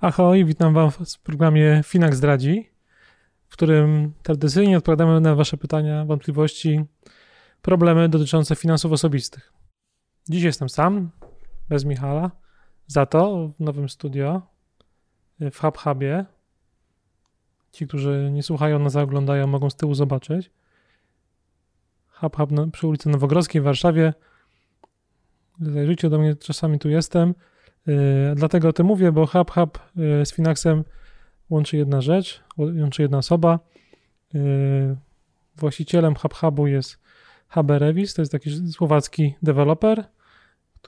Ahoj, witam Was w programie Finax Zdradzi, w którym tradycyjnie odpowiadamy na Wasze pytania, wątpliwości, problemy dotyczące finansów osobistych. Dziś jestem sam, bez Michala, za to w nowym studio w Hub Hubie. Ci, którzy nie słuchają, nas oglądają, mogą z tyłu zobaczyć. Hub Hub przy ulicy Nowogrodzkiej w Warszawie. Zajrzyjcie do mnie, czasami tu jestem. Yy, dlatego o tym mówię, bo Hub Hub yy, z Finaxem łączy jedna rzecz, łączy jedna osoba. Yy, właścicielem Hub Hubu jest HB Revis, to jest taki słowacki deweloper,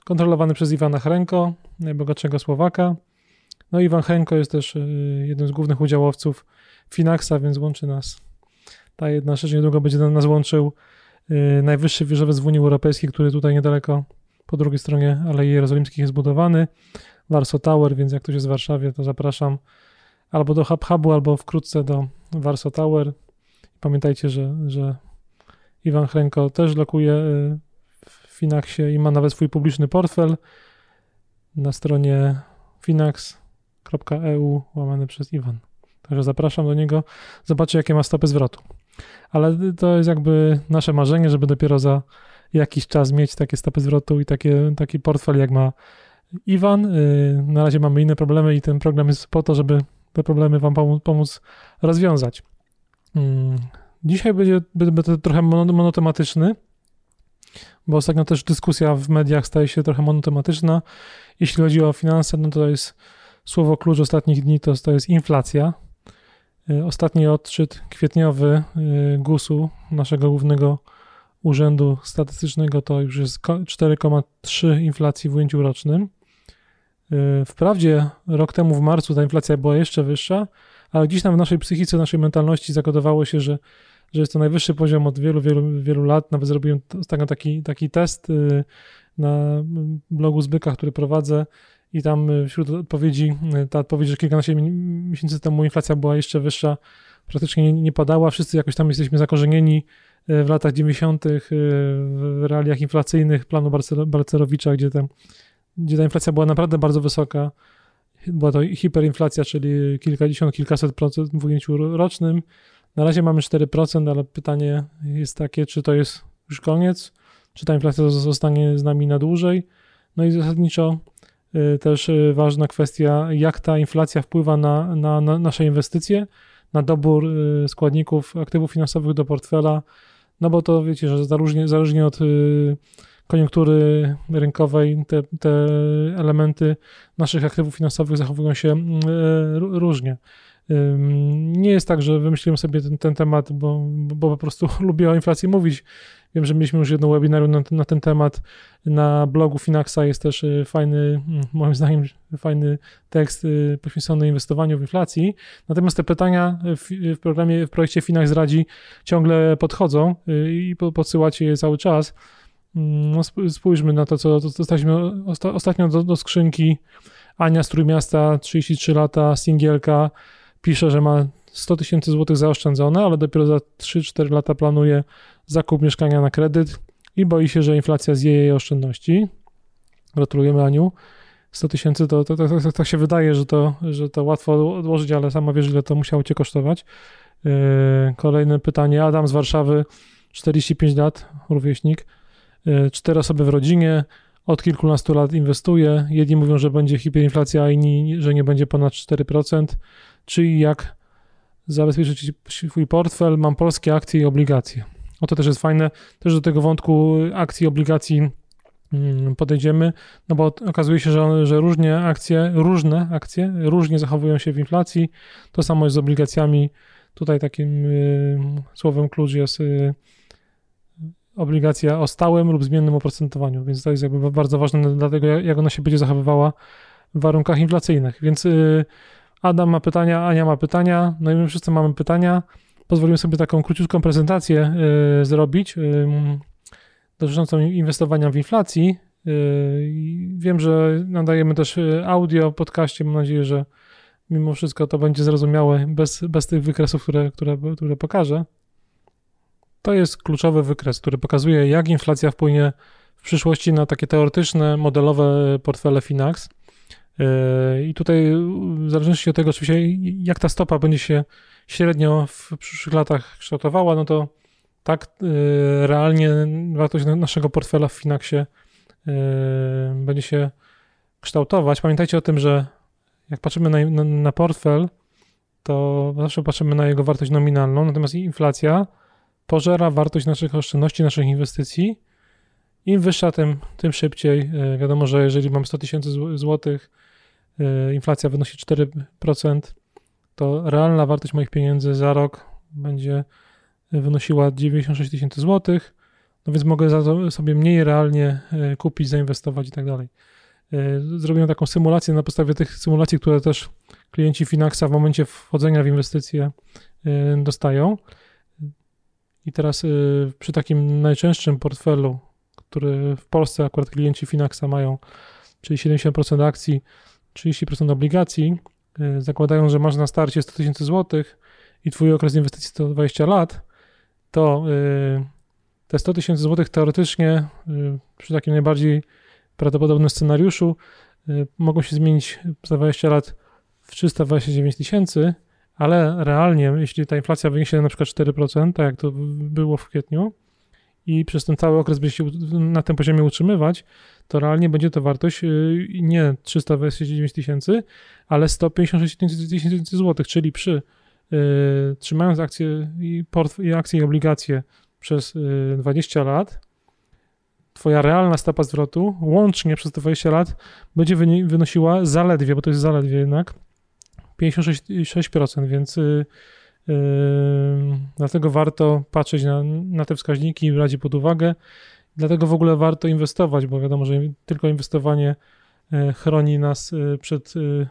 kontrolowany przez Iwana Hrenko, najbogatszego Słowaka. No Iwan Hrenko jest też jednym z głównych udziałowców Finaxa, więc łączy nas ta jedna rzecz. Niedługo będzie nas łączył najwyższy wieżowiec w Unii Europejskiej, który tutaj niedaleko po drugiej stronie Alei Jerozolimskich jest budowany. Warsaw Tower, więc jak ktoś jest w Warszawie, to zapraszam albo do Hub Hubu, albo wkrótce do Warsaw Tower. Pamiętajcie, że, że Iwan Hrenko też lokuje y, w Finaxie i ma nawet swój publiczny portfel na stronie finax.eu łamany przez Iwan. Także zapraszam do niego, zobaczcie jakie ma stopy zwrotu. Ale to jest jakby nasze marzenie, żeby dopiero za jakiś czas mieć takie stopy zwrotu i takie, taki portfel, jak ma Iwan. Y, na razie mamy inne problemy i ten program jest po to, żeby te problemy Wam pomóc, rozwiązać. Mm, dzisiaj będzie, będzie trochę monotematyczny, bo ostatnio też dyskusja w mediach staje się trochę monotematyczna. Jeśli chodzi o finanse, no to jest słowo klucz ostatnich dni, to, to jest inflacja. Y, ostatni odczyt kwietniowy y, GUS-u, naszego głównego Urzędu Statystycznego to już jest 4,3 inflacji w ujęciu rocznym. Y, wprawdzie rok temu w marcu ta inflacja była jeszcze wyższa, ale gdzieś tam w naszej psychice, naszej mentalności zakodowało się, że, że jest to najwyższy poziom od wielu, wielu, wielu lat. Nawet zrobiłem taki, taki test na blogu Zbyka, który prowadzę i tam y, wśród odpowiedzi, ta odpowiedź, że kilkanaście miesięcy temu inflacja była jeszcze wyższa, praktycznie nie, padała. Wszyscy jakoś tam jesteśmy zakorzenieni w latach 90. Y, w realiach inflacyjnych planu Balcerowicza, gdzie, tam, gdzie ta inflacja była naprawdę bardzo wysoka. Była to hiperinflacja, czyli kilkadziesiąt, kilkaset procent w ujęciu rocznym. Na razie mamy 4%, ale pytanie jest takie, czy to jest już koniec, czy ta inflacja zostanie z nami na dłużej. No i zasadniczo y, też y, ważna kwestia, jak ta inflacja wpływa na, na, na nasze inwestycje, na dobór składników aktywów finansowych do portfela, no bo to wiecie, że zależnie, zależnie od y, koniunktury rynkowej te, te elementy naszych aktywów finansowych zachowują się y, różnie. Nie jest tak, że wymyśliłem sobie ten, ten temat, bo, bo po prostu lubię o inflacji mówić. Wiem, że mieliśmy już jedno webinarium na, na, ten temat. Na blogu Finaxa jest też y, fajny, mm, moim zdaniem, fajny tekst y, poświęcony inwestowaniu w inflacji. Natomiast te pytania w, w programie, w projekcie Finax radzi ciągle podchodzą y, i podsyłacie je cały czas. Mm, no, spójrzmy na to, co dostaliśmy ostatnio do, do skrzynki. Ania z Trójmiasta, 33 lata, singielka, pisze, że ma 100 tysięcy złotych zaoszczędzone, ale dopiero za 3-4 lata planuje zakup mieszkania na kredyt i boi się, że inflacja zje jej oszczędności. Gratulujemy Aniu. 100 tysięcy to, to, to, to, to, się wydaje, że to, że to łatwo odłożyć, ale sama wiesz, ile to musiało cię kosztować. Yy, kolejne pytanie. Adam z Warszawy, 45 lat, rówieśnik. Yy, cztery osoby w rodzinie, od kilkunastu lat inwestuje. Jedni mówią, że będzie hiperinflacja, a inni, że nie będzie ponad 4%. Czyli jak zabezpieczyć swój portfel, mam polskie akcje i obligacje. O to też jest fajne. Też do tego wątku akcji i obligacji mm, podejdziemy, no bo okazuje się, że, że akcje, różne akcje różnie zachowują się w inflacji. To samo jest z obligacjami. Tutaj takim y, słowem klucz jest y, obligacja o stałym lub zmiennym oprocentowaniu, więc to jest jakby bardzo ważne dlatego, jak ona się będzie zachowywała w warunkach inflacyjnych. Więc y, Adam ma pytania, Ania ma pytania, no i my wszyscy mamy pytania. Pozwolimy sobie taką króciutką prezentację y, zrobić y, dotyczącą inwestowania w inflacji. Y, wiem, że nadajemy też audio podcaście, mam nadzieję, że mimo wszystko to będzie zrozumiałe bez, bez tych wykresów, które, które, które pokażę. To jest kluczowy wykres, który pokazuje, jak inflacja wpłynie w przyszłości na takie teoretyczne, modelowe portfele Finax. Yy, I tutaj, w zależności od tego, oczywiście, jak ta stopa będzie się średnio w przyszłych latach kształtowała, no to tak yy, realnie wartość naszego portfela w Finaxie yy, będzie się kształtować. Pamiętajcie o tym, że jak patrzymy na, na, na portfel, to zawsze patrzymy na jego wartość nominalną, natomiast inflacja pożera wartość naszych oszczędności, naszych inwestycji. Im wyższa, tym, tym szybciej. Wiadomo, że jeżeli mam 100 tysięcy złotych, inflacja wynosi 4%, to realna wartość moich pieniędzy za rok będzie wynosiła 96 tysięcy złotych, no więc mogę sobie mniej realnie e, kupić, zainwestować i tak dalej. Zrobiłem taką symulację na podstawie tych symulacji, które też klienci Finaxa w momencie wchodzenia w inwestycje dostają. I teraz przy takim najczęstszym portfelu, który w Polsce akurat klienci Finaxa mają, czyli 70% akcji, 30% obligacji, y, zakładają, że masz na starcie 100 tysięcy złotych i twój okres inwestycji to 20 lat, to y, te 100 tysięcy złotych teoretycznie przy takim najbardziej prawdopodobnym scenariuszu mogą się zmienić za 20 lat w 329 tysięcy, ale realnie, jeśli ta inflacja wyniesie na przykład 4%, tak jak to było w kwietniu, i przez ten cały okres będzie się na tym poziomie utrzymywać, to realnie będzie to wartość y, nie 329 tysięcy, ale 156 tysięcy złotych, czyli przy y, trzymając akcje i, i akcje i obligacje przez y, 20 lat, twoja realna stopa zwrotu łącznie przez te 20 lat będzie wynosiła zaledwie, bo to jest zaledwie jednak 56%, więc yy, dlatego warto patrzeć na, na te wskaźniki i brać je pod uwagę. Dlatego w ogóle warto inwestować, bo wiadomo, że tylko inwestowanie y, chroni nas y, przed y,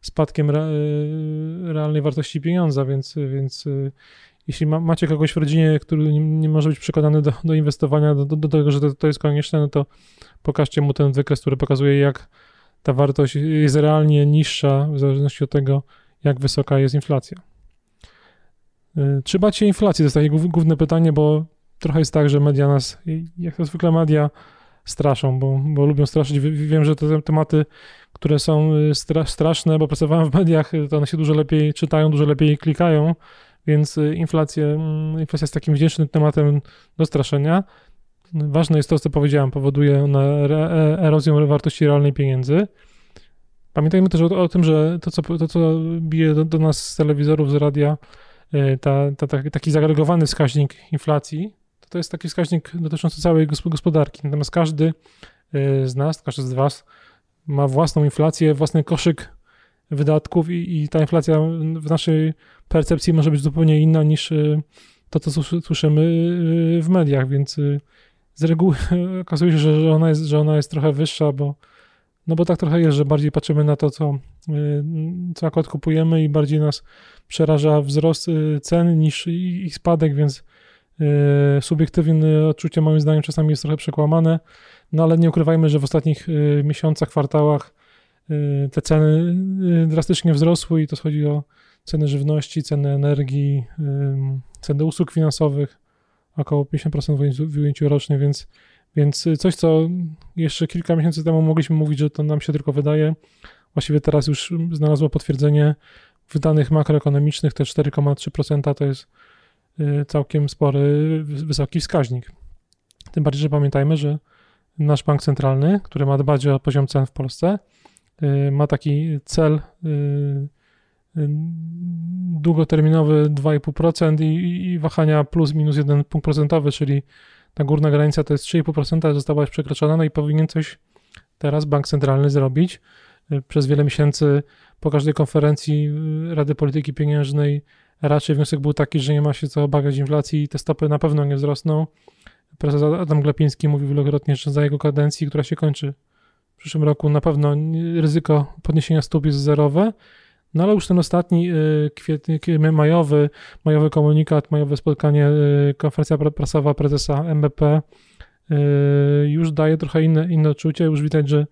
spadkiem re, realnej wartości pieniądza, więc, więc jeśli ma, macie kogoś w rodzinie, który nie, nie może być przekonany do, do inwestowania, do, do, tego, że to, to jest konieczne, no to pokażcie mu ten wykres, który pokazuje, jak ta wartość jest realnie niższa w zależności od tego, jak wysoka jest inflacja. Y, czy bać się inflacji? To jest takie główne pytanie, bo trochę jest tak, że media nas, jak to zwykle media, straszą, bo, bo lubią straszyć. Wiem, że te tematy, które są y, straszne, bo pracowałem w mediach, to one się dużo lepiej czytają, dużo lepiej klikają, więc y, inflację, mm, inflacja jest takim wdzięcznym tematem do straszenia. Ważne jest to, co powiedziałem, powoduje ona e, erozję wartości realnej pieniędzy. Pamiętajmy też o, o tym, że to co, to, co bije do, do, nas z telewizorów, z radia, e, ta, ta, ta, taki zagregowany wskaźnik inflacji, to, to jest taki wskaźnik dotyczący całej gospodarki. Natomiast każdy e, z nas, każdy z Was ma własną inflację, własny koszyk wydatków i, i ta inflacja w naszej percepcji może być zupełnie inna niż to, co słyszymy w mediach, więc z reguły okazuje się, że, ona jest, że ona jest trochę wyższa, bo, no bo tak trochę jest, że bardziej patrzymy na to, co, y, co akurat kupujemy i bardziej nas przeraża wzrost y, cen niż ich spadek, więc y, subiektywne odczucie moim zdaniem czasami jest trochę przekłamane, no ale nie ukrywajmy, że w ostatnich miesiącach, kwartałach te ceny drastycznie wzrosły i to chodzi o ceny żywności, ceny energii, ceny usług finansowych, około 50% w ujęciu rocznym, więc, więc coś, co jeszcze kilka miesięcy temu mogliśmy mówić, że to nam się tylko wydaje, właściwie teraz już znalazło potwierdzenie w danych makroekonomicznych, te 4,3% to jest y, całkiem spory, wysoki wskaźnik. Tym bardziej, że pamiętajmy, że nasz bank centralny, który ma dbać o poziom cen w Polsce, y, ma taki cel y, długoterminowy 2,5% i, i wahania plus minus 1 punkt procentowy, czyli ta górna granica to jest 3,5%, została już przekroczona, no i powinien coś teraz bank centralny zrobić. Przez wiele miesięcy po każdej konferencji Rady Polityki Pieniężnej raczej wniosek był taki, że nie ma się co obawiać inflacji i te stopy na pewno nie wzrosną. Prezes Adam Glapiński mówił wielokrotnie, że za jego kadencji, która się kończy w przyszłym roku, na pewno ryzyko podniesienia stóp jest zerowe. No ale już ten ostatni y, kwietny, majowy, majowy komunikat, majowe spotkanie, y, konferencja prasowa prezesa MBP y, już daje trochę inne, inne odczucie. Już widać, że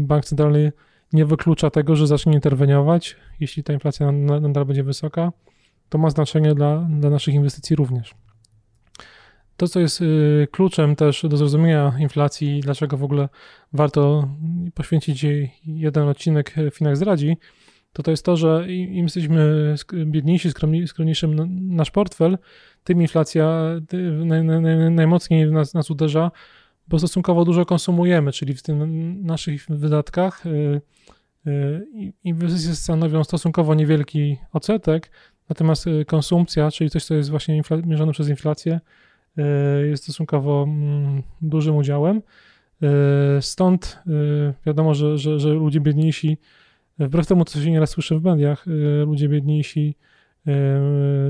bank centralny nie wyklucza tego, że zacznie interweniować, jeśli ta inflacja nadal będzie wysoka. To ma znaczenie dla, dla naszych inwestycji również. To, co jest kluczem też do zrozumienia inflacji, dlaczego w ogóle warto poświęcić jej jeden odcinek Finak zdradzi, to to jest to, że im jesteśmy biedniejsi, skromniejszy nasz portfel, tym inflacja naj, naj, najmocniej nas, nas uderza, bo stosunkowo dużo konsumujemy, czyli w tym naszych wydatkach y, y, inwestycje stanowią stosunkowo niewielki odsetek, natomiast konsumpcja, czyli coś, co jest właśnie mierzone przez inflację, jest stosunkowo mm, dużym udziałem. Stąd wiadomo, że, że, że ludzie biedniejsi, wbrew temu, co się nieraz słyszy w mediach, ludzie biedniejsi,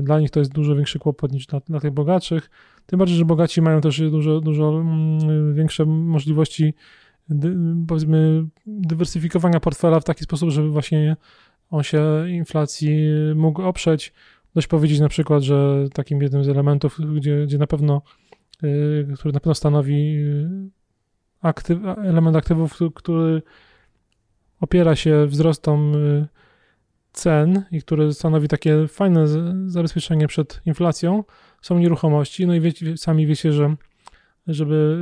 dla nich to jest dużo większy kłopot niż dla, dla tych bogatszych. Tym bardziej, że bogaci mają też dużo, dużo mm, większe możliwości powiedzmy dywersyfikowania portfela w taki sposób, żeby właśnie on się inflacji mógł oprzeć. Dość powiedzieć na przykład, że takim jednym z elementów, gdzie, gdzie na pewno, y, który na pewno stanowi y, aktyw, element aktywów, który opiera się wzrostom y, cen i który stanowi takie fajne zabezpieczenie przed inflacją, są nieruchomości. No i wiecie, sami wiecie, że żeby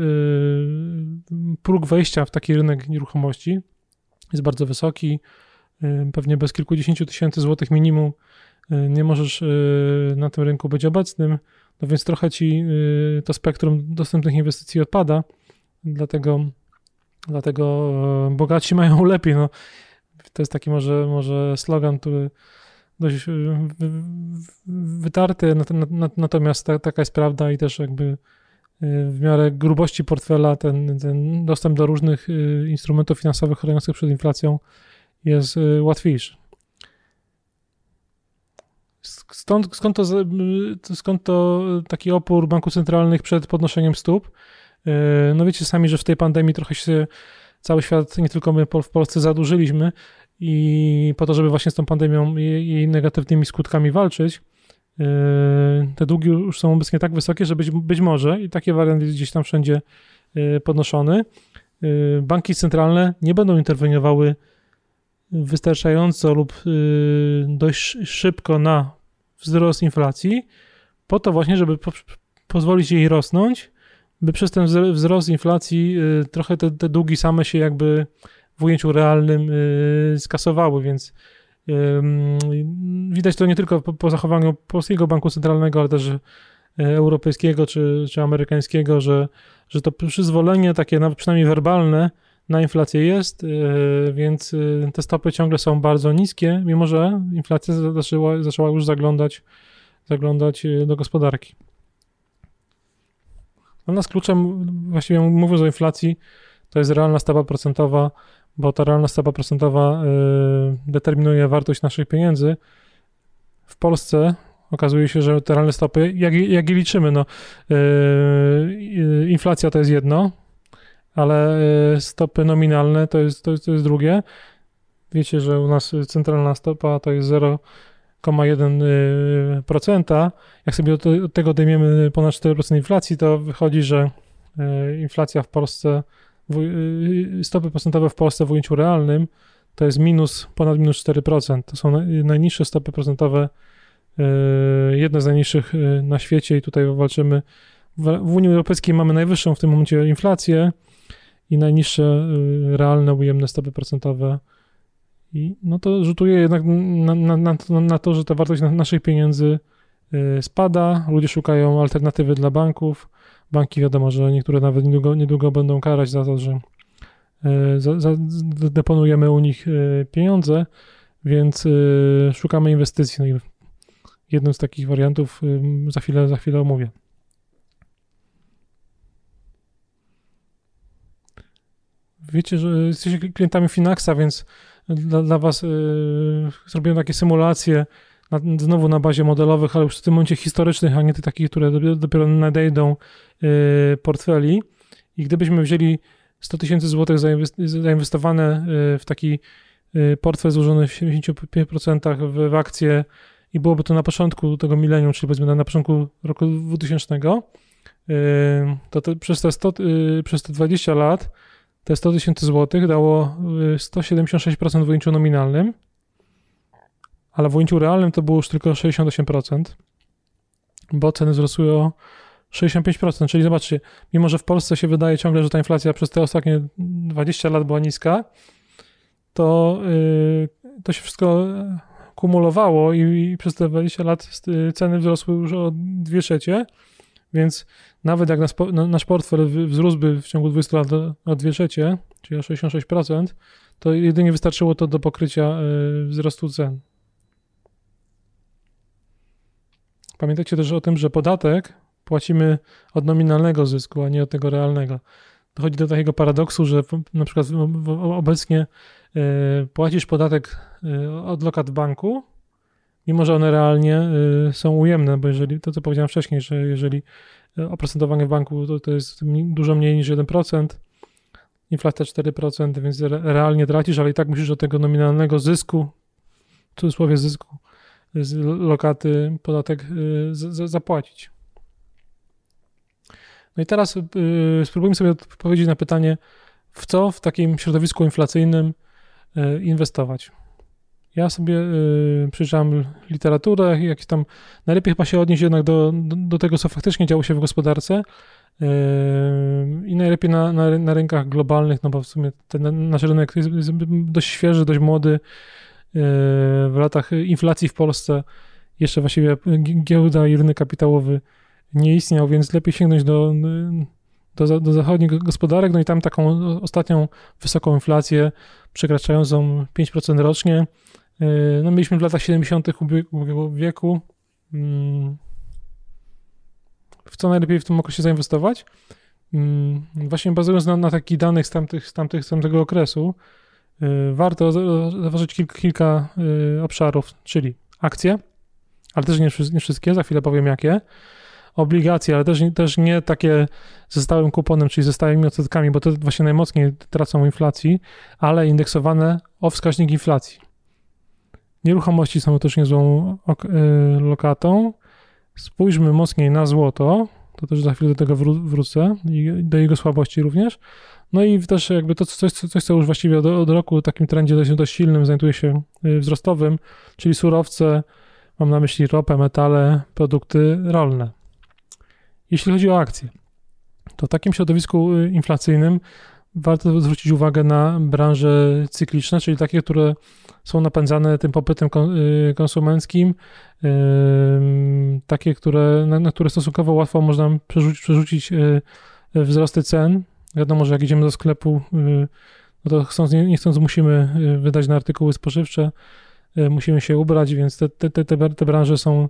próg wejścia w taki rynek nieruchomości jest bardzo wysoki, pewnie bez kilkudziesięciu tysięcy złotych minimum Y, nie możesz y, na tym rynku być obecnym, no więc trochę ci y, to spektrum dostępnych inwestycji odpada, dlatego, dlatego bogaci mają lepiej. No, to jest taki może, może slogan, który dość wytarty, natomiast taka jest prawda i też jakby w miarę grubości portfela ten, ten dostęp do różnych instrumentów finansowych chroniących przed inflacją jest łatwiejszy. Stąd, skąd, to, skąd to taki opór banków centralnych przed podnoszeniem stóp? E, no wiecie sami, że w tej pandemii trochę się cały świat, nie tylko my w Polsce zadłużyliśmy i po to, żeby właśnie z tą pandemią i jej negatywnymi skutkami walczyć, e, te długi już są obecnie tak wysokie, że być, być może, i taki wariant jest gdzieś tam wszędzie e, podnoszony, banki centralne nie będą interweniowały wystarczająco lub dość szybko na wzrost inflacji, po to właśnie, żeby po, pozwolić jej rosnąć, by przez ten wzrost inflacji y, trochę te, te długi same się jakby w ujęciu realnym y, skasowały, więc y, widać to nie tylko po, po zachowaniu polskiego banku centralnego, ale też europejskiego czy, czy amerykańskiego, że, że to przyzwolenie takie nawet przynajmniej werbalne na inflację jest, więc te stopy ciągle są bardzo niskie, mimo że inflacja zaczęła, zaczęła już zaglądać, zaglądać do gospodarki. Dla nas kluczem, właściwie mówiąc o inflacji, to jest realna stopa procentowa, bo ta realna stopa procentowa determinuje wartość naszych pieniędzy. W Polsce okazuje się, że te realne stopy, jak, jak je liczymy, no, inflacja to jest jedno, ale y, stopy nominalne to jest, to jest, to jest drugie. Wiecie, że u nas centralna stopa to jest 0,1%. Jak sobie od, tego odejmiemy ponad 4% inflacji, to wychodzi, że y, inflacja w Polsce, y, stopy procentowe w Polsce w ujęciu realnym to jest minus, ponad minus 4%. To są najniższe stopy procentowe, jedne z najniższych na świecie i tutaj walczymy. W Unii Europejskiej mamy najwyższą w tym momencie inflację, i najniższe y, realne ujemne stopy procentowe. I no to rzutuje jednak na, na, na, na to, że ta wartość naszych pieniędzy y, spada, ludzie szukają alternatywy dla banków. Banki wiadomo, że niektóre nawet niedługo, niedługo będą karać za to, że y, za, za, deponujemy u nich pieniądze, więc szukamy inwestycji. No jednym z takich wariantów za chwilę, za chwilę omówię. wiecie, że jesteście klientami Finaxa, więc dla, dla was yy, zrobiłem takie symulacje na, znowu na bazie modelowych, ale już w tym momencie historycznych, a nie tych takich, które dopiero, dopiero nadejdą yy, portfeli. I gdybyśmy wzięli 100 tysięcy złotych zainwestowane yy, w taki yy, portfel złożony w 75% w, w akcje i byłoby to na początku tego milenium, czyli powiedzmy na początku roku 2000, yy, to, przez, te 100, yy, przez te 20 lat te 100 tysięcy złotych dało 176% w ujęciu nominalnym, ale w ujęciu realnym to było już tylko 68%, bo ceny wzrosły o 65%, czyli zobaczcie, mimo że w Polsce się wydaje ciągle, że ta inflacja przez te ostatnie 20 lat była niska, to, yy, to się wszystko kumulowało i, i, przez te 20 lat ceny wzrosły już o 2 trzecie, więc nawet jak nasz portfel wzrósłby w ciągu 20 lat o 2 trzecie, czyli o 66%, to jedynie wystarczyło to do pokrycia yy, wzrostu cen. Pamiętajcie też o tym, że podatek płacimy od nominalnego zysku, a nie od tego realnego. Dochodzi do takiego paradoksu, że na przykład obecnie e, płacisz podatek e, od lokat banku, mimo że one realnie e, są ujemne, bo jeżeli, to co powiedziałem wcześniej, że jeżeli oprocentowanie w banku to, to jest dużo mniej niż 1%, inflacja 4%, więc realnie tracisz, ale i tak musisz do tego nominalnego zysku, w cudzysłowie zysku, z lokaty podatek zapłacić. No i teraz spróbujmy sobie odpowiedzieć na pytanie, w co w takim środowisku inflacyjnym inwestować. Ja sobie yy, przeczytałem literaturę, jakieś tam, najlepiej chyba się odnieść jednak do, do, do tego, co faktycznie działo się w gospodarce yy, i najlepiej na, na, na, rynkach globalnych, no bo w sumie ten nasz rynek jest, dość świeży, dość młody. Yy, w latach inflacji w Polsce jeszcze właściwie giełda i rynek kapitałowy nie istniał, więc lepiej sięgnąć do, do, do zachodnich gospodarek, no i tam taką ostatnią wysoką inflację przekraczającą 5% rocznie. E, no mieliśmy w latach 70. ubiegłego wieku. Mm, w co najlepiej w tym okresie zainwestować? Mm, właśnie bazując na, na takich danych z, tamtych, z, tamtych, z tamtego okresu, e, warto zauważyć kilka, kilka e, obszarów, czyli akcje, ale też nie, nie wszystkie, za chwilę powiem jakie obligacje, ale też, też nie takie ze stałym kuponem, czyli ze stałymi odsetkami, bo to właśnie najmocniej tracą inflacji, ale indeksowane o wskaźnik inflacji. Nieruchomości są też niezłą y, lokatą. Spójrzmy mocniej na złoto, to też za chwilę do tego wrócę i do jego słabości również. No i też jakby to coś, coś co już właściwie od, od roku w takim trendzie dość, dość silnym znajduje się y, wzrostowym, czyli surowce, mam na myśli ropę, metale, produkty rolne. Jeśli chodzi o akcje, to w takim środowisku y, inflacyjnym warto zwrócić uwagę na branże cykliczne, czyli takie, które są napędzane tym popytem y, konsumenckim, takie, które, na, które stosunkowo łatwo można przerzucić, przerzucić y, wzrosty cen. Wiadomo, że jak idziemy do sklepu, no to chcąc, nie chcąc musimy wydać na artykuły spożywcze, musimy się ubrać, więc te, te, te, te branże są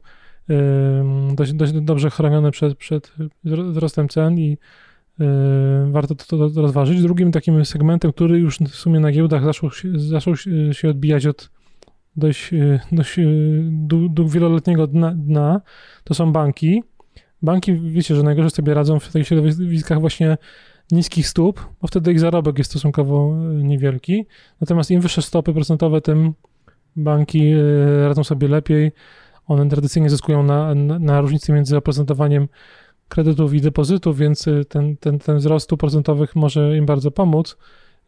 dość, dość dobrze chronione przed, przed wzrostem cen i warto to, to rozważyć. Drugim takim segmentem, który już w sumie na giełdach zaczął, zaczął się odbijać od dość, dość du, du wieloletniego dna, dna, to są banki. Banki, wiecie, że najgorzej sobie radzą w takich środowiskach właśnie niskich stóp, bo wtedy ich zarobek jest stosunkowo niewielki. Natomiast im wyższe stopy procentowe, tym banki radzą sobie lepiej. One tradycyjnie zyskują na, na, na różnicy między oprocentowaniem kredytów i depozytów, więc y, ten, ten, ten wzrost stóp procentowych może im bardzo pomóc.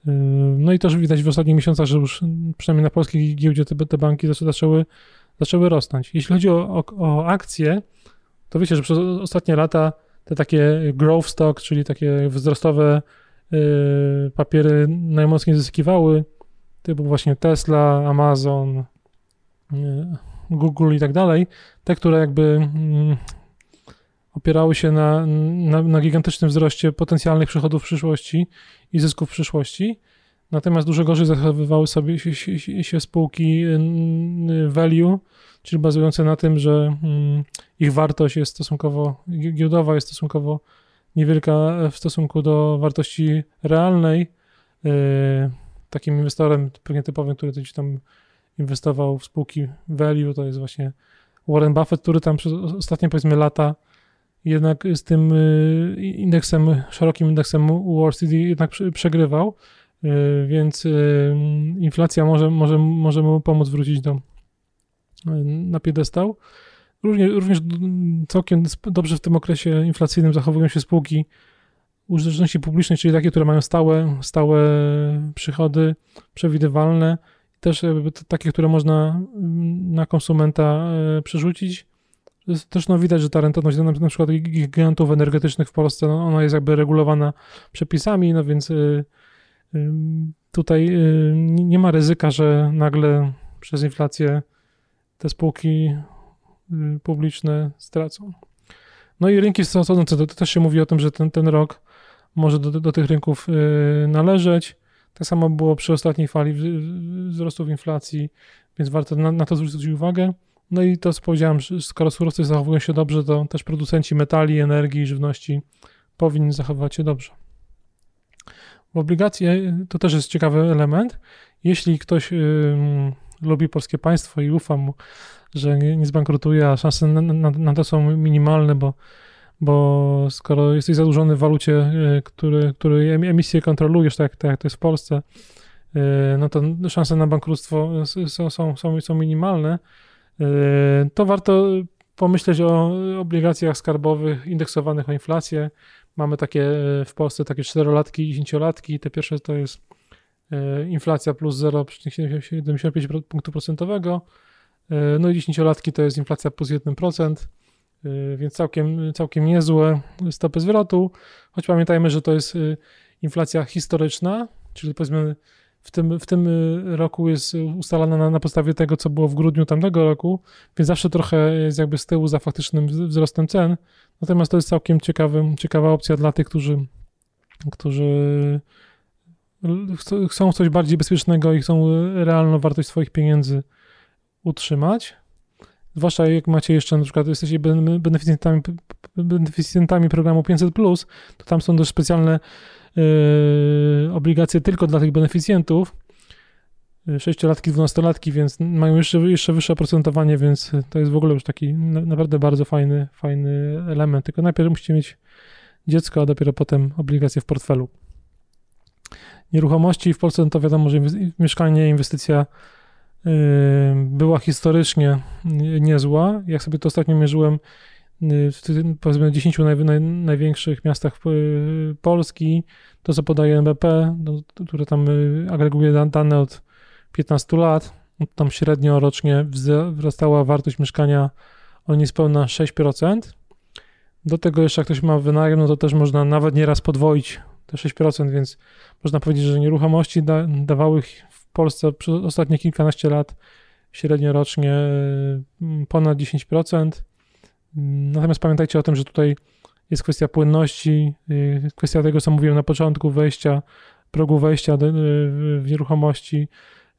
Y, no i też widać w ostatnich miesiącach, że już przynajmniej na polskiej giełdzie te, te banki zaczęły, zaczęły rosnąć. Jeśli chodzi o, o, o akcje, to wiecie, że przez ostatnie lata te takie growth stock, czyli takie wzrostowe y, papiery najmocniej zyskiwały, typu właśnie Tesla, Amazon, Google i tak dalej, te, które jakby mm, opierały się na, na, na, gigantycznym wzroście potencjalnych przychodów w przyszłości i zysków w przyszłości. Natomiast dużo gorzej zachowywały sobie się, się, się spółki value, czyli bazujące na tym, że mm, ich wartość jest stosunkowo, giełdowa jest stosunkowo niewielka w stosunku do wartości realnej. Yy, takim inwestorem pewnie typowym, który gdzieś tam inwestował w spółki value, to jest właśnie Warren Buffett, który tam przez ostatnie powiedzmy lata jednak z tym y, indeksem, szerokim indeksem Wall Street jednak przegrywał, y, więc y, inflacja może, może, może mu pomóc wrócić do, na piedestał. Również, również całkiem dobrze w tym okresie inflacyjnym zachowują się spółki użyteczności publicznej, czyli takie, które mają stałe, stałe przychody, przewidywalne, też takie, które można mm, na konsumenta przerzucić. Też no, widać, że ta rentowność na, na przykład gigantów energetycznych w Polsce, no, ona jest jakby regulowana przepisami, no więc tutaj nie ma ryzyka, że nagle przez inflację te spółki y, publiczne stracą. No i rynki wschodzące, to, to też się mówi o tym, że ten, ten rok może do, do tych rynków y, należeć. Tak samo było przy ostatniej fali wzrostów inflacji, więc warto na, na to zwrócić uwagę. No i to, co powiedziałem, że skoro surowce zachowują się dobrze, to też producenci metali, energii żywności powinni zachowywać się dobrze. W obligacje to też jest ciekawy element. Jeśli ktoś lubi polskie państwo i ufa mu, że nie, nie zbankrutuje, a szanse na, na, na, to są minimalne, bo, bo skoro jesteś zadłużony w walucie, e, który, który emisję kontrolujesz, tak, tak jak to jest w Polsce, e, no to szanse na bankructwo są, są, są, są minimalne, to warto pomyśleć o obligacjach skarbowych indeksowanych o inflację. Mamy takie w Polsce takie czterolatki i dziesięciolatki. Te pierwsze to jest E, inflacja plus 0,75 punktu procentowego, no i 10-latki to jest inflacja plus 1%, e, więc całkiem, całkiem niezłe stopy zwrotu, choć pamiętajmy, że to jest inflacja historyczna, czyli powiedzmy w tym, w tym roku jest ustalana na, na podstawie tego, co było w grudniu tamtego roku, więc zawsze trochę jest jakby z tyłu za faktycznym wzrostem cen, natomiast to jest całkiem ciekawy, ciekawa opcja dla tych, którzy, którzy chcą coś bardziej bezpiecznego i chcą realną wartość swoich pieniędzy utrzymać. Zwłaszcza jak macie jeszcze na przykład jesteście beneficjentami, beneficjentami programu 500, to tam są też specjalne yy, obligacje tylko dla tych beneficjentów. 6-latki, 12-latki, więc mają jeszcze, jeszcze wyższe oprocentowanie, więc to jest w ogóle już taki naprawdę bardzo fajny, fajny element. Tylko najpierw musicie mieć dziecko, a dopiero potem obligacje w portfelu nieruchomości w Polsce, no to wiadomo, że mieszkanie, inwestycja była historycznie niezła. Jak sobie to ostatnio mierzyłem, y, w powiedzmy 10 naj, naj, największych miastach y, Polski, to co podaje NBP, no, które tam agreguje dane od 15 lat, no, tam średnio rocznie wzrastała wartość mieszkania o niespełna 6%. Do tego jeszcze jak ktoś ma wynajem, no to też można nawet nieraz podwoić te 6%, więc można powiedzieć, że nieruchomości da, dawały w Polsce przez ostatnie kilkanaście lat średnio rocznie mm, ponad 10%. Natomiast pamiętajcie o tym, że tutaj jest kwestia płynności, y, kwestia tego, co mówiłem na początku, wejścia, progu wejścia y, w nieruchomości,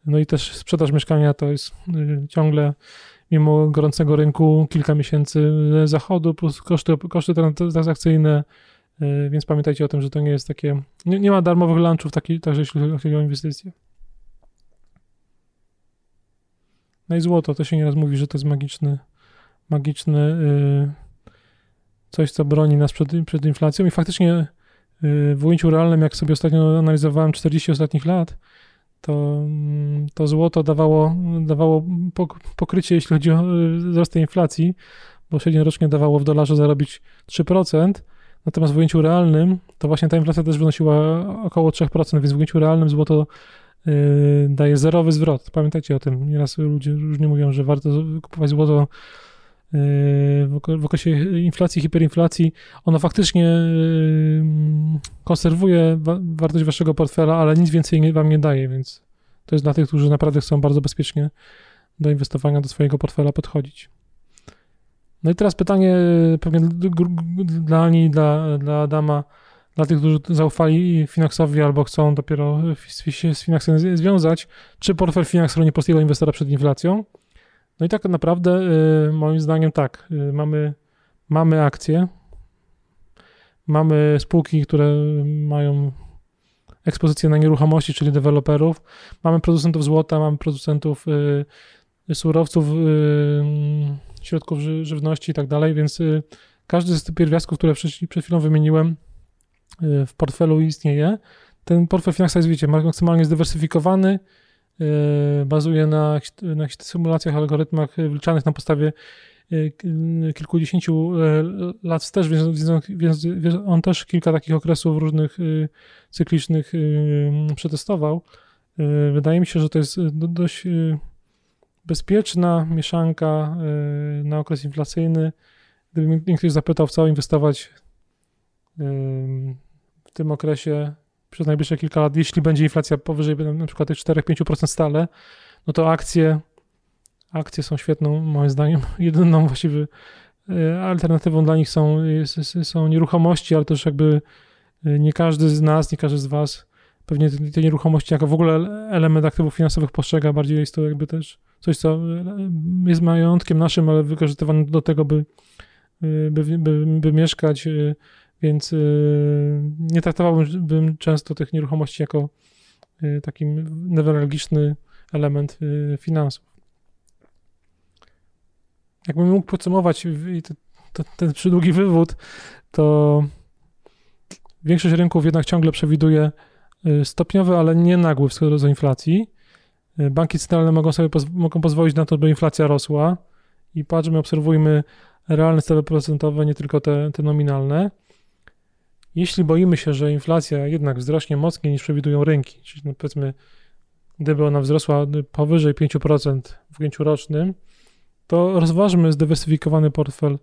no i też sprzedaż mieszkania to jest y, ciągle, mimo gorącego rynku, kilka miesięcy zachodu, plus koszty, koszty transakcyjne, więc pamiętajcie o tym, że to nie jest takie. Nie, nie ma darmowych lunchów, taki, także jeśli chodzi o inwestycje. No i złoto, to się nieraz mówi, że to jest magiczny, magiczny yy, coś, co broni nas przed, przed inflacją. I faktycznie yy, w ujęciu realnym, jak sobie ostatnio analizowałem 40 ostatnich lat, to, mm, to złoto dawało, dawało pokrycie, jeśli chodzi o y, wzrost tej inflacji, bo średnio rocznie dawało w dolarze zarobić 3%, Natomiast w ujęciu realnym to właśnie ta inflacja też wynosiła około 3%, więc w ujęciu realnym złoto daje zerowy zwrot. Pamiętajcie o tym. Nieraz ludzie różnie mówią, że warto kupować złoto yy, w okresie inflacji, hiperinflacji. Ono faktycznie yy, konserwuje wa wartość waszego portfela, ale nic więcej wam nie daje, więc to jest dla tych, którzy naprawdę chcą bardzo bezpiecznie do inwestowania do swojego portfela podchodzić. No i teraz pytanie pewnie dla Ani, dla, dla Adama, dla tych, którzy zaufali Finaxowi albo chcą dopiero się z Finaxem związać, czy portfel Finax chroni polskiego inwestora przed inflacją? No i tak naprawdę y, moim zdaniem tak, y, mamy, mamy akcje, mamy spółki, które mają ekspozycję na nieruchomości, czyli deweloperów, mamy producentów złota, mamy producentów y, surowców, środków żywności i tak dalej, więc każdy z tych pierwiastków, które przed chwilą wymieniłem, w portfelu istnieje. Ten portfel Finaxa jest, wiecie, maksymalnie zdywersyfikowany, y, bazuje na, na symulacjach, algorytmach wliczanych na podstawie kilkudziesięciu lat wstecz, więc on też kilka takich okresów różnych cyklicznych przetestował. Wydaje mi się, że to jest dość bezpieczna mieszanka na okres inflacyjny. Gdyby mnie ktoś zapytał, w co inwestować w tym okresie przez najbliższe kilka lat, jeśli będzie inflacja powyżej na przykład tych 4-5% stale, no to akcje, akcje są świetną, moim zdaniem, jedyną właściwie e, alternatywą dla nich są, są nieruchomości, ale też jakby e, nie każdy z nas, nie każdy z was pewnie te, nieruchomości jako w ogóle element aktywów finansowych postrzega, bardziej jest to jakby też coś, co e, jest majątkiem naszym, ale wykorzystywane do tego, by, by, by, by mieszkać, więc y, nie traktowałbym często tych nieruchomości jako y, taki newralgiczny element y, finansów. Jakbym mógł podsumować ten przydługi wywód, to większość rynków jednak ciągle przewiduje stopniowy, ale nie nagły wzrost inflacji. Banki centralne mogą sobie mogą pozwolić na to, by inflacja rosła i patrzmy, obserwujmy realne stopy procentowe, nie tylko te, te nominalne. Jeśli boimy się, że inflacja jednak wzrośnie mocniej niż przewidują rynki, czyli no powiedzmy, gdyby ona wzrosła powyżej 5% w ujęciu rocznym, to rozważmy zdywersyfikowany portfel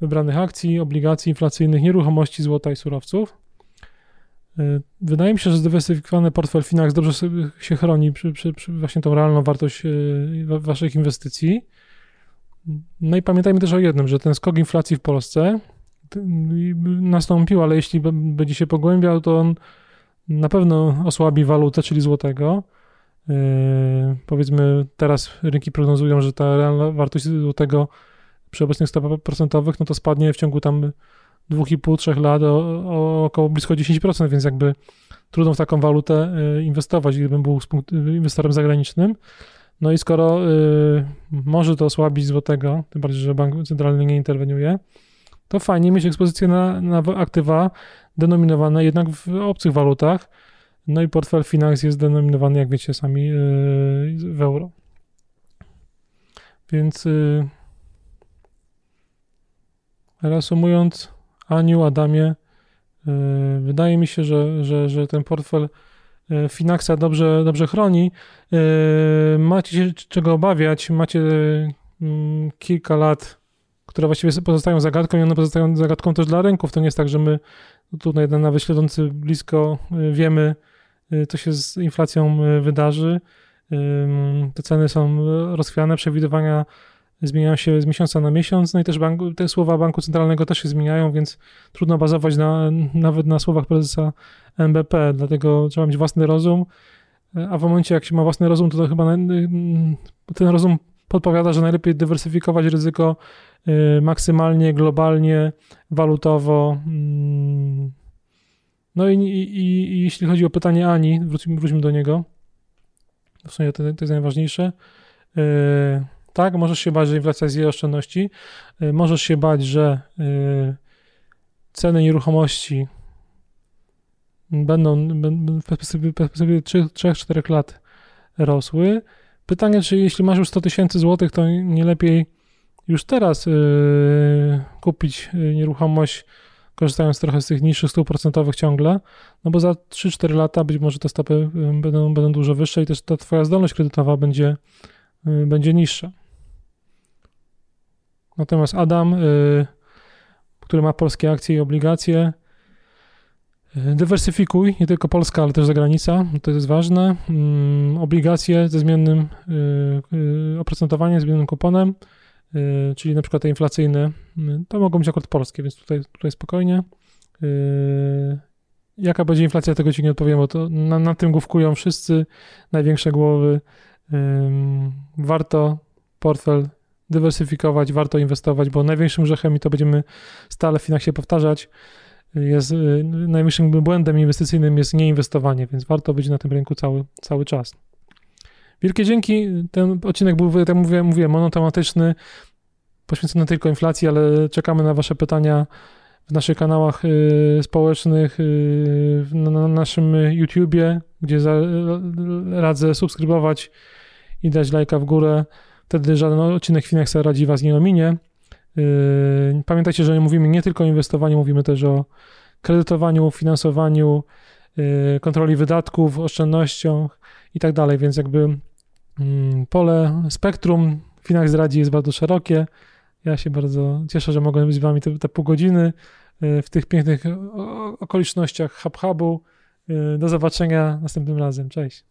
wybranych akcji, obligacji inflacyjnych, nieruchomości, złota i surowców. Y, wydaje mi się, że zdywersyfikowany portfel Finax dobrze się chroni przy, przy, przy właśnie tą realną wartość y, waszych inwestycji. No i pamiętajmy też o jednym, że ten skok inflacji w Polsce nastąpił, ale jeśli będzie się pogłębiał, to on na pewno osłabi walutę, czyli złotego. Yy, powiedzmy, teraz rynki prognozują, że ta realna wartość złotego przy obecnych stopach procentowych, no to spadnie w ciągu tam 2,5-3 lat o, o, około blisko 10%, więc jakby trudno w taką walutę yy, inwestować, gdybym był inwestorem zagranicznym. No i skoro yy, może to osłabić złotego, tym bardziej, że bank centralny nie interweniuje, to fajnie mieć ekspozycję na, na aktywa denominowane jednak w obcych walutach. No i portfel Finax jest denominowany, jak wiecie sami, yy, w euro. Więc yy, reasumując, Aniu, Adamie, yy, wydaje mi się, że, że, że ten portfel Finaxa dobrze, dobrze chroni. Macie się czego obawiać, macie kilka lat które właściwie pozostają zagadką i one pozostają zagadką też dla rynków. To nie jest tak, że my tutaj nawet śledzący blisko y, wiemy, y, co się z inflacją y, wydarzy. Te ceny są rozchwiane, przewidywania zmieniają się z miesiąca na miesiąc, no i też bank, te słowa Banku Centralnego też się zmieniają, więc trudno bazować na, nawet na słowach prezesa NBP, dlatego trzeba mieć własny rozum, a w momencie jak się ma własny rozum, to, to chyba ten rozum podpowiada, że najlepiej dywersyfikować ryzyko y, maksymalnie, globalnie, walutowo. Mm. No i, i, i jeśli chodzi o pytanie Ani, wróćmy, wróćmy do niego. W sumie to, to jest najważniejsze. Y, tak, możesz się bać, że inflacja zje oszczędności. Y, możesz się bać, że ceny nieruchomości będą w perspektywie 3-4 lat rosły. Pytanie, czy jeśli masz już 100 tysięcy złotych, to nie lepiej już teraz yy, kupić yy, nieruchomość, korzystając trochę z tych niższych stóp procentowych ciągle, no bo za 3-4 lata być może te stopy yy, będą, będą dużo wyższe i też ta twoja zdolność kredytowa będzie, yy, będzie niższa. Natomiast Adam, yy, który ma polskie akcje i obligacje, Dywersyfikuj, nie tylko Polska, ale też zagranica, to jest ważne. Mm, obligacje ze zmiennym y, y, oprocentowaniem, zmiennym kuponem, y, czyli na przykład te inflacyjne, to mogą być akurat polskie, więc tutaj, tutaj spokojnie. Jaka będzie inflacja, tego ci nie odpowiem, bo to na, na tym główkują wszyscy największe głowy. Warto portfel dywersyfikować, warto inwestować, bo największym grzechem, i to będziemy stale w Finaxie powtarzać, jest y, błędem inwestycyjnym jest nieinwestowanie, więc warto być na tym rynku cały, cały czas. Wielkie dzięki. Ten odcinek był, tak jak mówię, mówię monotematyczny, poświęcony tylko inflacji, ale czekamy na Wasze pytania w naszych kanałach y, społecznych, y, na, naszym YouTubie, gdzie radzę subskrybować i dać lajka w górę. Wtedy żaden odcinek Finexa radzi Was nie ominie. Yy, pamiętajcie, że mówimy nie tylko o inwestowaniu, mówimy też o kredytowaniu, finansowaniu, yy, kontroli wydatków, oszczędnościach i tak dalej, więc jakby mm, pole, spektrum Finax Radzi jest bardzo szerokie. Ja się bardzo cieszę, że mogłem być z wami te, te pół godziny yy, w tych pięknych okolicznościach hub-hubu. Do zobaczenia następnym razem. Cześć.